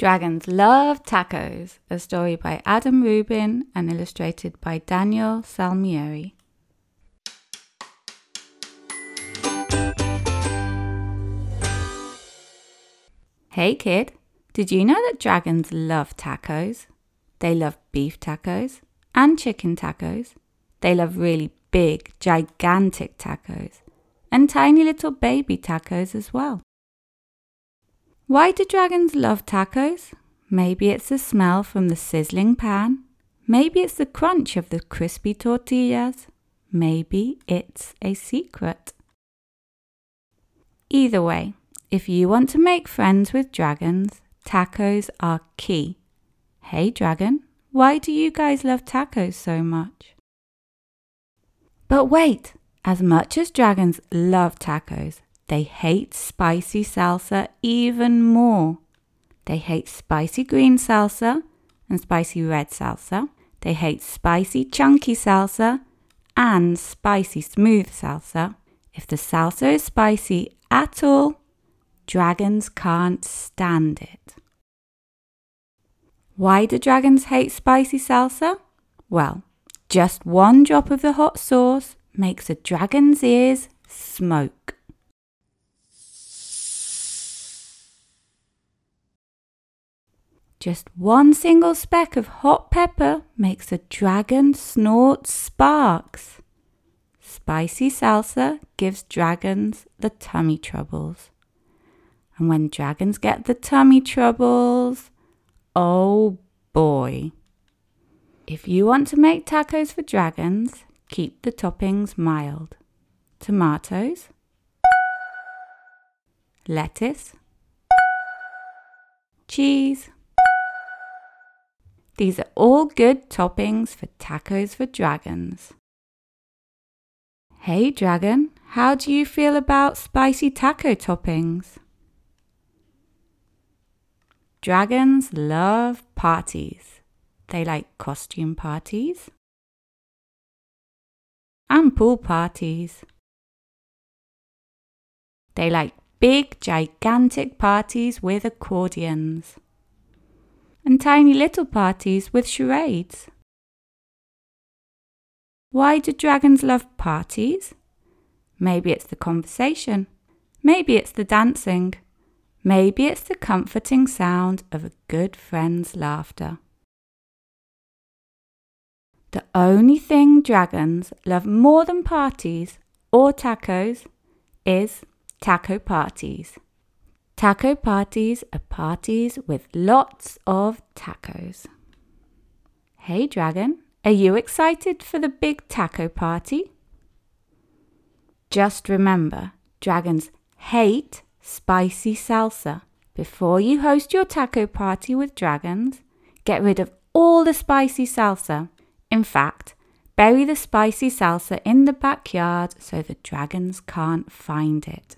Dragons Love Tacos, a story by Adam Rubin and illustrated by Daniel Salmieri. Hey kid, did you know that dragons love tacos? They love beef tacos and chicken tacos. They love really big, gigantic tacos and tiny little baby tacos as well. Why do dragons love tacos? Maybe it's the smell from the sizzling pan. Maybe it's the crunch of the crispy tortillas. Maybe it's a secret. Either way, if you want to make friends with dragons, tacos are key. Hey, dragon, why do you guys love tacos so much? But wait, as much as dragons love tacos, they hate spicy salsa even more. They hate spicy green salsa and spicy red salsa. They hate spicy chunky salsa and spicy smooth salsa. If the salsa is spicy at all, dragons can't stand it. Why do dragons hate spicy salsa? Well, just one drop of the hot sauce makes a dragon's ears smoke. Just one single speck of hot pepper makes a dragon snort sparks. Spicy salsa gives dragons the tummy troubles. And when dragons get the tummy troubles, oh boy. If you want to make tacos for dragons, keep the toppings mild. Tomatoes, lettuce, cheese, these are all good toppings for tacos for dragons. Hey dragon, how do you feel about spicy taco toppings? Dragons love parties. They like costume parties and pool parties. They like big, gigantic parties with accordions and tiny little parties with charades. Why do dragons love parties? Maybe it's the conversation. Maybe it's the dancing. Maybe it's the comforting sound of a good friend's laughter. The only thing dragons love more than parties or tacos is taco parties. Taco parties are parties with lots of tacos. Hey, Dragon, are you excited for the big taco party? Just remember, dragons hate spicy salsa. Before you host your taco party with dragons, get rid of all the spicy salsa. In fact, bury the spicy salsa in the backyard so the dragons can't find it.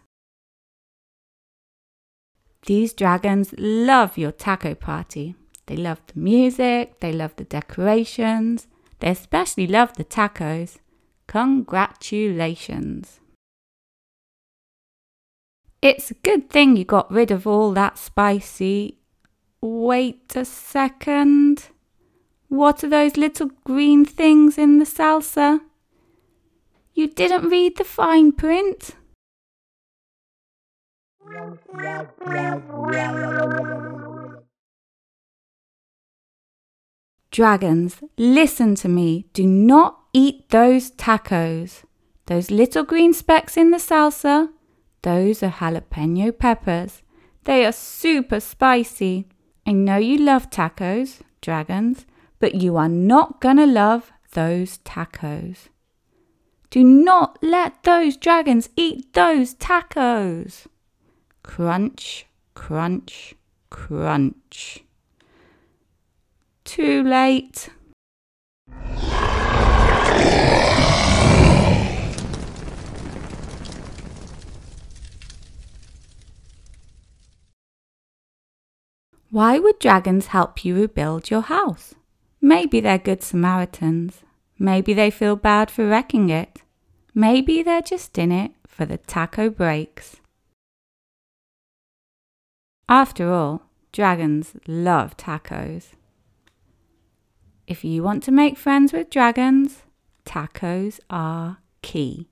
These dragons love your taco party. They love the music, they love the decorations, they especially love the tacos. Congratulations! It's a good thing you got rid of all that spicy. Wait a second. What are those little green things in the salsa? You didn't read the fine print? Dragons, listen to me. Do not eat those tacos. Those little green specks in the salsa, those are jalapeno peppers. They are super spicy. I know you love tacos, dragons, but you are not gonna love those tacos. Do not let those dragons eat those tacos. Crunch, crunch, crunch. Too late. Why would dragons help you rebuild your house? Maybe they're good Samaritans. Maybe they feel bad for wrecking it. Maybe they're just in it for the taco breaks. After all, Dragons love tacos. If you want to make friends with dragons, tacos are key.